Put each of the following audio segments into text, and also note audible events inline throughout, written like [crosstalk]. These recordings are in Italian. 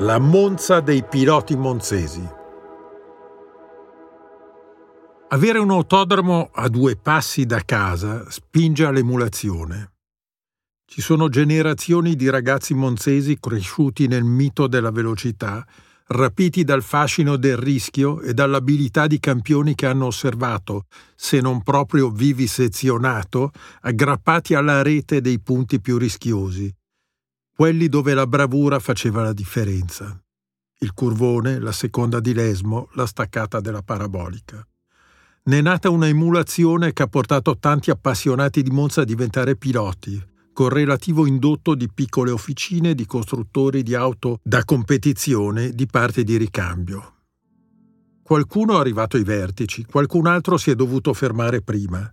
La Monza dei piloti monzesi. Avere un autodromo a due passi da casa spinge all'emulazione. Ci sono generazioni di ragazzi monzesi cresciuti nel mito della velocità, rapiti dal fascino del rischio e dall'abilità di campioni che hanno osservato, se non proprio vivisezionato, aggrappati alla rete dei punti più rischiosi, quelli dove la bravura faceva la differenza. Il curvone, la seconda di Lesmo, la staccata della parabolica. Ne è nata una emulazione che ha portato tanti appassionati di Monza a diventare piloti, con relativo indotto di piccole officine di costruttori di auto da competizione di parte di ricambio. Qualcuno è arrivato ai vertici, qualcun altro si è dovuto fermare prima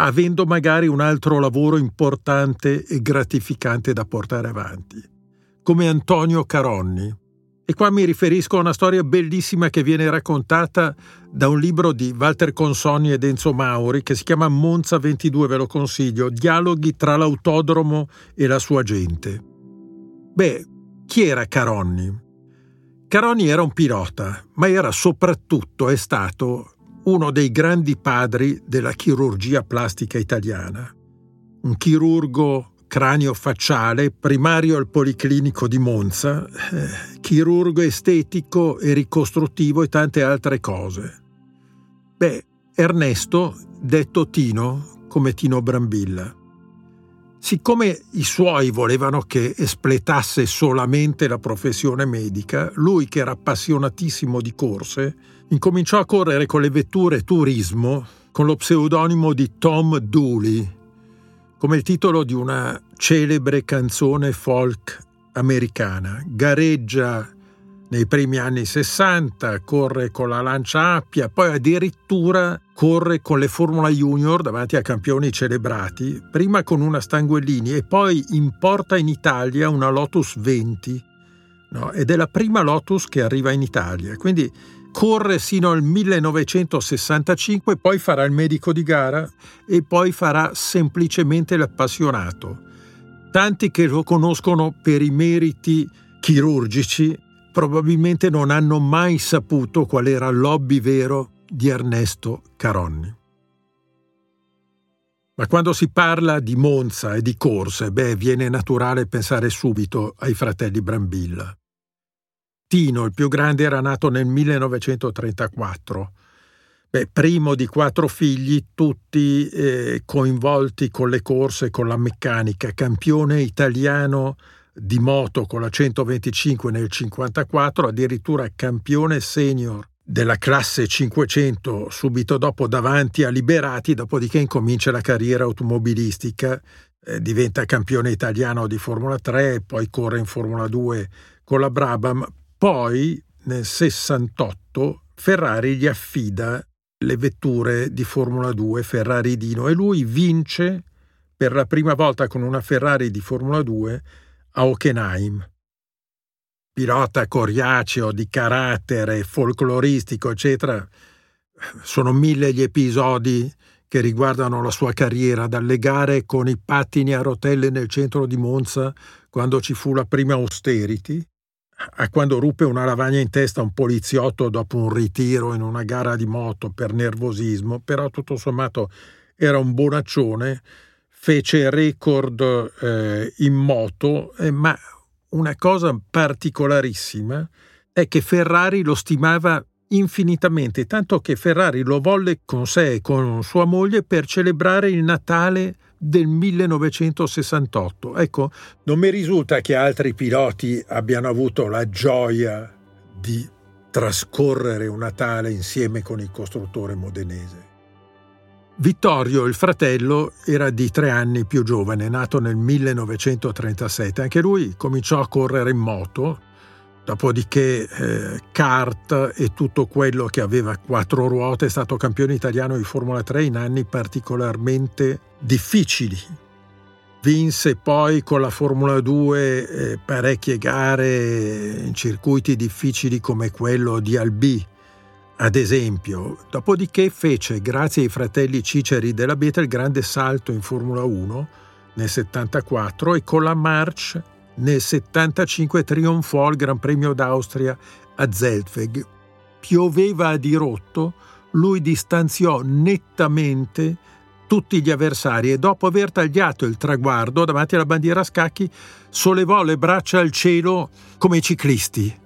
avendo magari un altro lavoro importante e gratificante da portare avanti, come Antonio Caronni. E qua mi riferisco a una storia bellissima che viene raccontata da un libro di Walter Consonni ed Enzo Mauri che si chiama Monza 22, ve lo consiglio, Dialoghi tra l'autodromo e la sua gente. Beh, chi era Caronni? Caronni era un pilota, ma era soprattutto, è stato uno dei grandi padri della chirurgia plastica italiana. Un chirurgo cranio facciale, primario al Policlinico di Monza, eh, chirurgo estetico e ricostruttivo e tante altre cose. Beh, Ernesto, detto Tino, come Tino Brambilla. Siccome i suoi volevano che espletasse solamente la professione medica, lui che era appassionatissimo di corse, incominciò a correre con le vetture turismo con lo pseudonimo di Tom Dooley, come il titolo di una celebre canzone folk americana. Gareggia nei primi anni 60, corre con la Lancia Appia, poi addirittura corre con le Formula Junior davanti a campioni celebrati, prima con una Stanguellini e poi importa in Italia una Lotus 20. No? Ed è la prima Lotus che arriva in Italia. Quindi corre sino al 1965, poi farà il medico di gara e poi farà semplicemente l'appassionato. Tanti che lo conoscono per i meriti chirurgici probabilmente non hanno mai saputo qual era l'hobby vero di Ernesto Caronni. Ma quando si parla di Monza e di corse, beh, viene naturale pensare subito ai fratelli Brambilla. Tino, il più grande, era nato nel 1934. Beh, primo di quattro figli, tutti eh, coinvolti con le corse, con la meccanica, campione italiano di moto con la 125 nel 1954, addirittura campione senior della classe 500 subito dopo davanti a Liberati, dopodiché incomincia la carriera automobilistica, eh, diventa campione italiano di Formula 3, poi corre in Formula 2 con la Brabham, poi nel 68 Ferrari gli affida le vetture di Formula 2 Ferrari Dino e lui vince per la prima volta con una Ferrari di Formula 2 a Hockenheim. Pilota coriaceo, di carattere, folcloristico, eccetera. Sono mille gli episodi che riguardano la sua carriera, dalle gare con i pattini a rotelle nel centro di Monza, quando ci fu la prima austerity, a quando ruppe una lavagna in testa a un poliziotto dopo un ritiro in una gara di moto per nervosismo, però tutto sommato era un bonaccione, fece record eh, in moto, eh, ma una cosa particolarissima è che Ferrari lo stimava infinitamente, tanto che Ferrari lo volle con sé e con sua moglie per celebrare il Natale del 1968. Ecco, non mi risulta che altri piloti abbiano avuto la gioia di trascorrere un Natale insieme con il costruttore modenese. Vittorio, il fratello, era di tre anni più giovane, nato nel 1937. Anche lui cominciò a correre in moto, dopodiché eh, kart e tutto quello che aveva quattro ruote, è stato campione italiano di Formula 3 in anni particolarmente difficili. Vinse poi con la Formula 2 eh, parecchie gare in circuiti difficili come quello di Albi, ad esempio. Dopodiché fece, grazie ai fratelli Ciceri della Bieta, il grande salto in Formula 1 nel 74 e con la March nel 75 trionfò al Gran Premio d'Austria a Zeltweg. Pioveva a dirotto, lui distanziò nettamente tutti gli avversari e dopo aver tagliato il traguardo davanti alla bandiera a scacchi sollevò le braccia al cielo come i ciclisti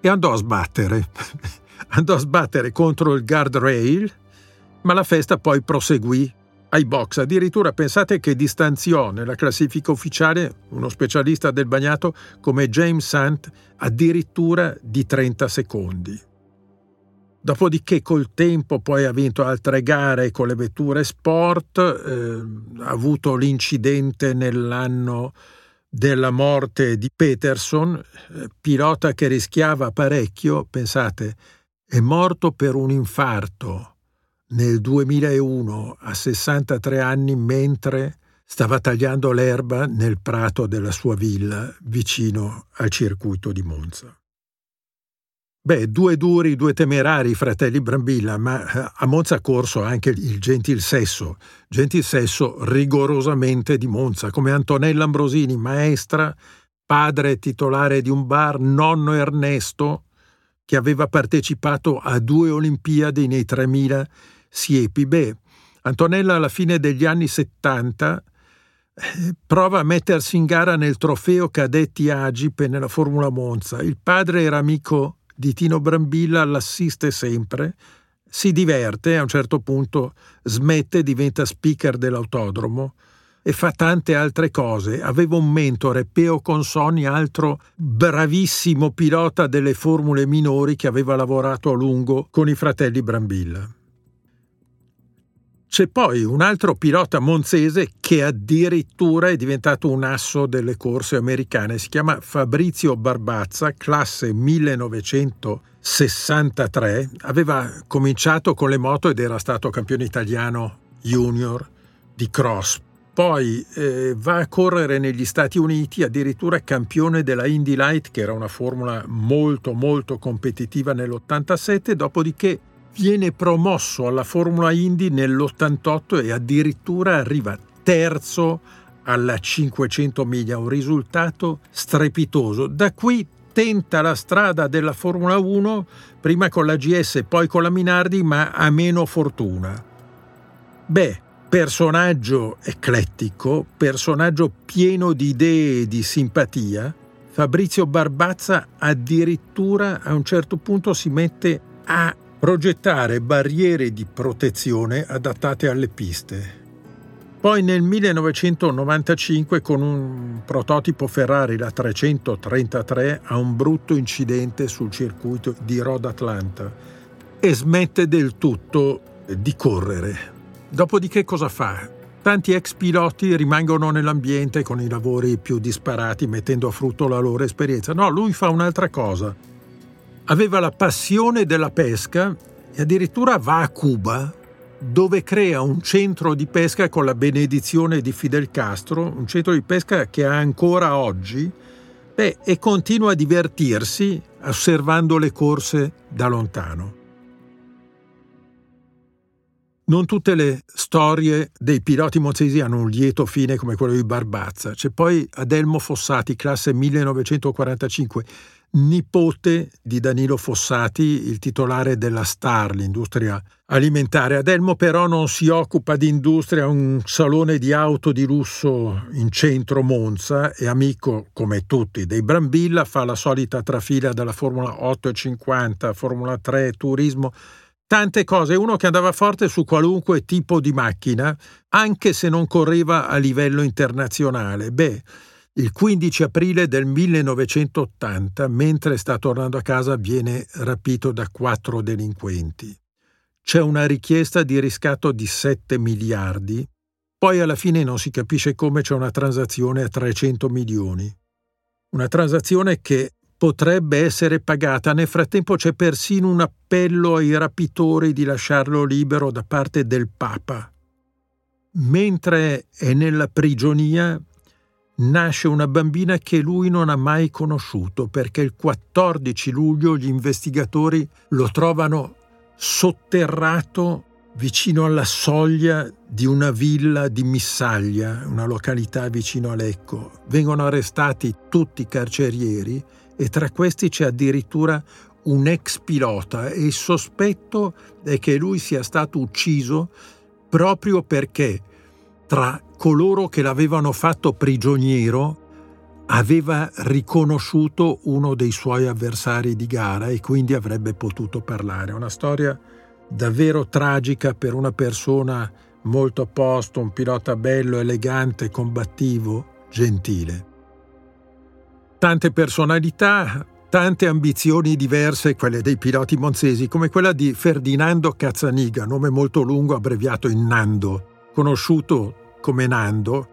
e andò a sbattere. [laughs] andò a sbattere contro il guardrail, ma la festa poi proseguì ai box. Addirittura pensate che distanziò nella classifica ufficiale uno specialista del bagnato come James Hunt addirittura di 30 secondi. Dopodiché col tempo poi ha vinto altre gare con le vetture sport, eh, ha avuto l'incidente nell'anno della morte di Peterson, eh, pilota che rischiava parecchio, pensate, è morto per un infarto nel 2001 a 63 anni mentre stava tagliando l'erba nel prato della sua villa vicino al circuito di Monza. Beh, due duri, due temerari, fratelli Brambilla, ma eh, a Monza ha corso anche il gentil sesso, gentil sesso rigorosamente di Monza, come Antonella Ambrosini, maestra, padre titolare di un bar, nonno Ernesto, che aveva partecipato a due Olimpiadi nei 3000 siepi. Beh, Antonella alla fine degli anni 70 eh, prova a mettersi in gara nel trofeo cadetti Agipe nella Formula Monza. Il padre era amico di Tino Brambilla l'assiste sempre, si diverte, a un certo punto smette, diventa speaker dell'autodromo e fa tante altre cose. Aveva un mentore, Peo Consoni, altro bravissimo pilota delle formule minori che aveva lavorato a lungo con i fratelli Brambilla. C'è poi un altro pilota monzese che addirittura è diventato un asso delle corse americane, si chiama Fabrizio Barbazza, classe 1963, aveva cominciato con le moto ed era stato campione italiano junior di cross. Poi eh, va a correre negli Stati Uniti, addirittura campione della Indy Light, che era una formula molto molto competitiva nell'87, dopodiché viene promosso alla Formula Indy nell'88 e addirittura arriva terzo alla 500 miglia, un risultato strepitoso. Da qui tenta la strada della Formula 1, prima con la GS, poi con la Minardi, ma a meno fortuna. Beh, personaggio eclettico, personaggio pieno di idee e di simpatia, Fabrizio Barbazza addirittura a un certo punto si mette a progettare barriere di protezione adattate alle piste. Poi nel 1995 con un prototipo Ferrari, la 333, ha un brutto incidente sul circuito di Road Atlanta e smette del tutto di correre. Dopodiché cosa fa? Tanti ex piloti rimangono nell'ambiente con i lavori più disparati, mettendo a frutto la loro esperienza. No, lui fa un'altra cosa aveva la passione della pesca e addirittura va a Cuba dove crea un centro di pesca con la benedizione di Fidel Castro, un centro di pesca che ha ancora oggi, beh, e continua a divertirsi osservando le corse da lontano. Non tutte le storie dei piloti monzesi hanno un lieto fine come quello di Barbazza. C'è poi Adelmo Fossati, classe 1945, nipote di Danilo Fossati, il titolare della Star, l'industria alimentare. Adelmo però non si occupa di industria, ha un salone di auto di lusso in centro Monza e amico, come tutti, dei Brambilla, fa la solita trafila dalla Formula 8 e 50, Formula 3, turismo tante cose, uno che andava forte su qualunque tipo di macchina, anche se non correva a livello internazionale. Beh, il 15 aprile del 1980, mentre sta tornando a casa, viene rapito da quattro delinquenti. C'è una richiesta di riscatto di 7 miliardi, poi alla fine non si capisce come c'è una transazione a 300 milioni. Una transazione che potrebbe essere pagata. Nel frattempo c'è persino un appello ai rapitori di lasciarlo libero da parte del Papa. Mentre è nella prigionia, nasce una bambina che lui non ha mai conosciuto perché il 14 luglio gli investigatori lo trovano sotterrato vicino alla soglia di una villa di Missaglia, una località vicino a Lecco. Vengono arrestati tutti i carcerieri e tra questi c'è addirittura un ex pilota e il sospetto è che lui sia stato ucciso proprio perché tra coloro che l'avevano fatto prigioniero aveva riconosciuto uno dei suoi avversari di gara e quindi avrebbe potuto parlare. Una storia davvero tragica per una persona molto a posto, un pilota bello, elegante, combattivo, gentile. Tante personalità, tante ambizioni diverse, quelle dei piloti monzesi, come quella di Ferdinando Cazzaniga, nome molto lungo abbreviato in Nando, conosciuto come Nando,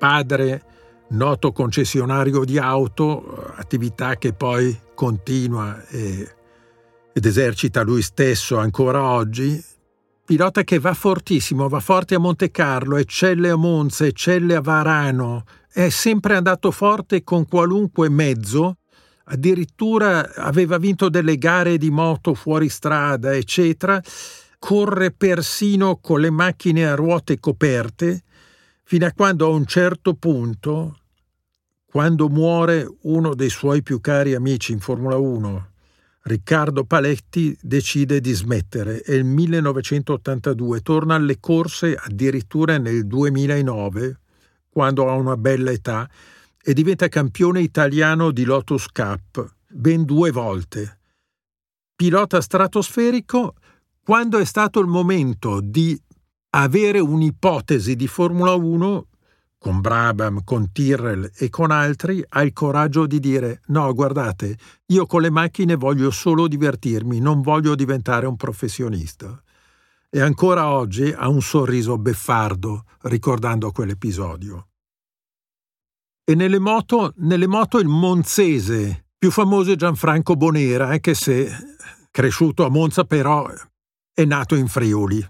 padre noto concessionario di auto, attività che poi continua e, ed esercita lui stesso ancora oggi, pilota che va fortissimo, va forte a Monte Carlo, eccelle a Monza, eccelle a Varano, è sempre andato forte con qualunque mezzo, addirittura aveva vinto delle gare di moto fuori strada, eccetera, corre persino con le macchine a ruote coperte, fino a quando a un certo punto, quando muore uno dei suoi più cari amici in Formula 1, Riccardo Paletti decide di smettere e nel 1982 torna alle corse addirittura nel 2009, quando ha una bella età, e diventa campione italiano di Lotus Cup ben due volte. Pilota stratosferico, quando è stato il momento di avere un'ipotesi di Formula 1 con Brabham, con Tyrrell e con altri, ha il coraggio di dire no, guardate, io con le macchine voglio solo divertirmi, non voglio diventare un professionista. E ancora oggi ha un sorriso beffardo ricordando quell'episodio. E nelle moto, nelle moto il monzese, più famoso è Gianfranco Bonera, anche se cresciuto a Monza però è nato in Friuli.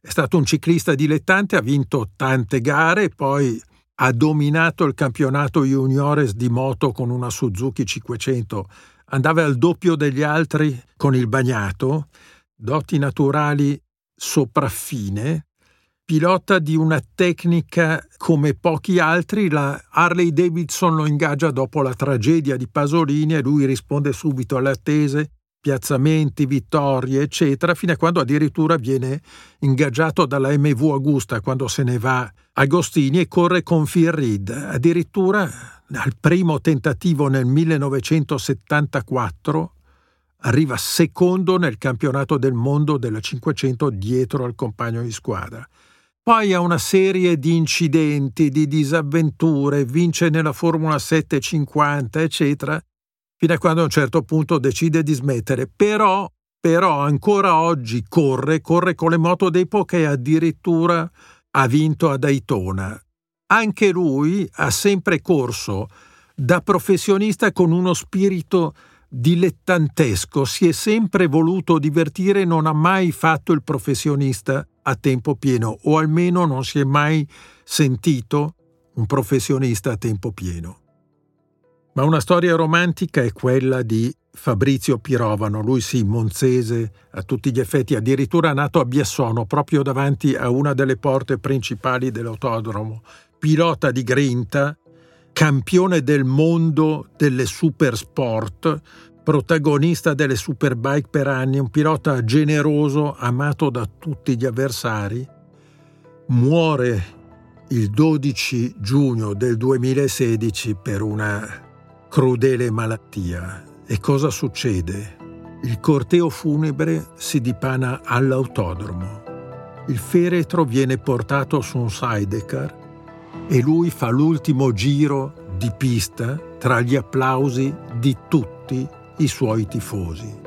È stato un ciclista dilettante, ha vinto tante gare, poi ha dominato il campionato juniores di moto con una Suzuki 500. Andava al doppio degli altri con il bagnato, doti naturali sopraffine, pilota di una tecnica come pochi altri, la Harley Davidson lo ingaggia dopo la tragedia di Pasolini e lui risponde subito alle attese piazzamenti, vittorie, eccetera, fino a quando addirittura viene ingaggiato dalla MV Augusta quando se ne va Agostini e corre con Phil Reed. Addirittura al primo tentativo nel 1974 arriva secondo nel campionato del mondo della 500 dietro al compagno di squadra. Poi ha una serie di incidenti, di disavventure, vince nella Formula 750, eccetera, fino a quando a un certo punto decide di smettere, però, però ancora oggi corre, corre con le moto d'epoca e addirittura ha vinto a Daytona. Anche lui ha sempre corso da professionista con uno spirito dilettantesco, si è sempre voluto divertire, non ha mai fatto il professionista a tempo pieno o almeno non si è mai sentito un professionista a tempo pieno. Ma una storia romantica è quella di Fabrizio Pirovano, lui sì, monzese a tutti gli effetti, addirittura nato a Biassono, proprio davanti a una delle porte principali dell'autodromo, pilota di grinta, campione del mondo delle super sport, protagonista delle superbike per anni, un pilota generoso, amato da tutti gli avversari, muore il 12 giugno del 2016 per una crudele malattia. E cosa succede? Il corteo funebre si dipana all'autodromo. Il feretro viene portato su un sidecar e lui fa l'ultimo giro di pista tra gli applausi di tutti i suoi tifosi.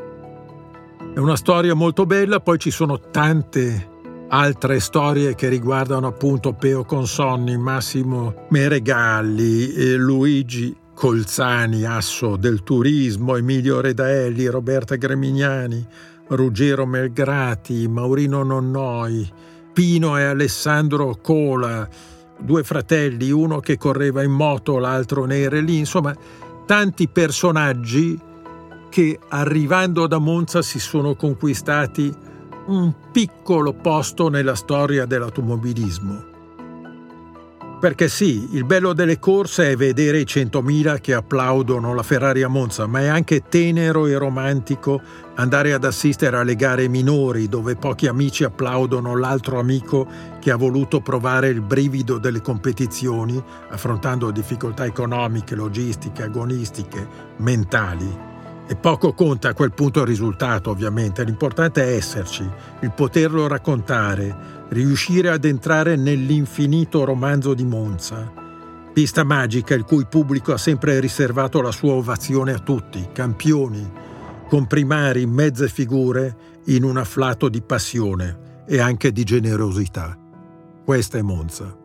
È una storia molto bella, poi ci sono tante altre storie che riguardano appunto Peo Consonni, Massimo Meregalli, e Luigi Colzani, asso del turismo, Emilio Redaelli, Roberta Gremignani, Ruggero Melgrati, Maurino Nonnoi, Pino e Alessandro Cola, due fratelli, uno che correva in moto, l'altro nei relì, insomma, tanti personaggi che arrivando da Monza si sono conquistati un piccolo posto nella storia dell'automobilismo. Perché sì, il bello delle corse è vedere i 100.000 che applaudono la Ferrari a Monza, ma è anche tenero e romantico andare ad assistere alle gare minori dove pochi amici applaudono l'altro amico che ha voluto provare il brivido delle competizioni affrontando difficoltà economiche, logistiche, agonistiche, mentali. E poco conta a quel punto il risultato, ovviamente, l'importante è esserci, il poterlo raccontare, riuscire ad entrare nell'infinito romanzo di Monza. Pista magica il cui pubblico ha sempre riservato la sua ovazione a tutti, campioni, comprimari, mezze figure, in un afflato di passione e anche di generosità. Questa è Monza.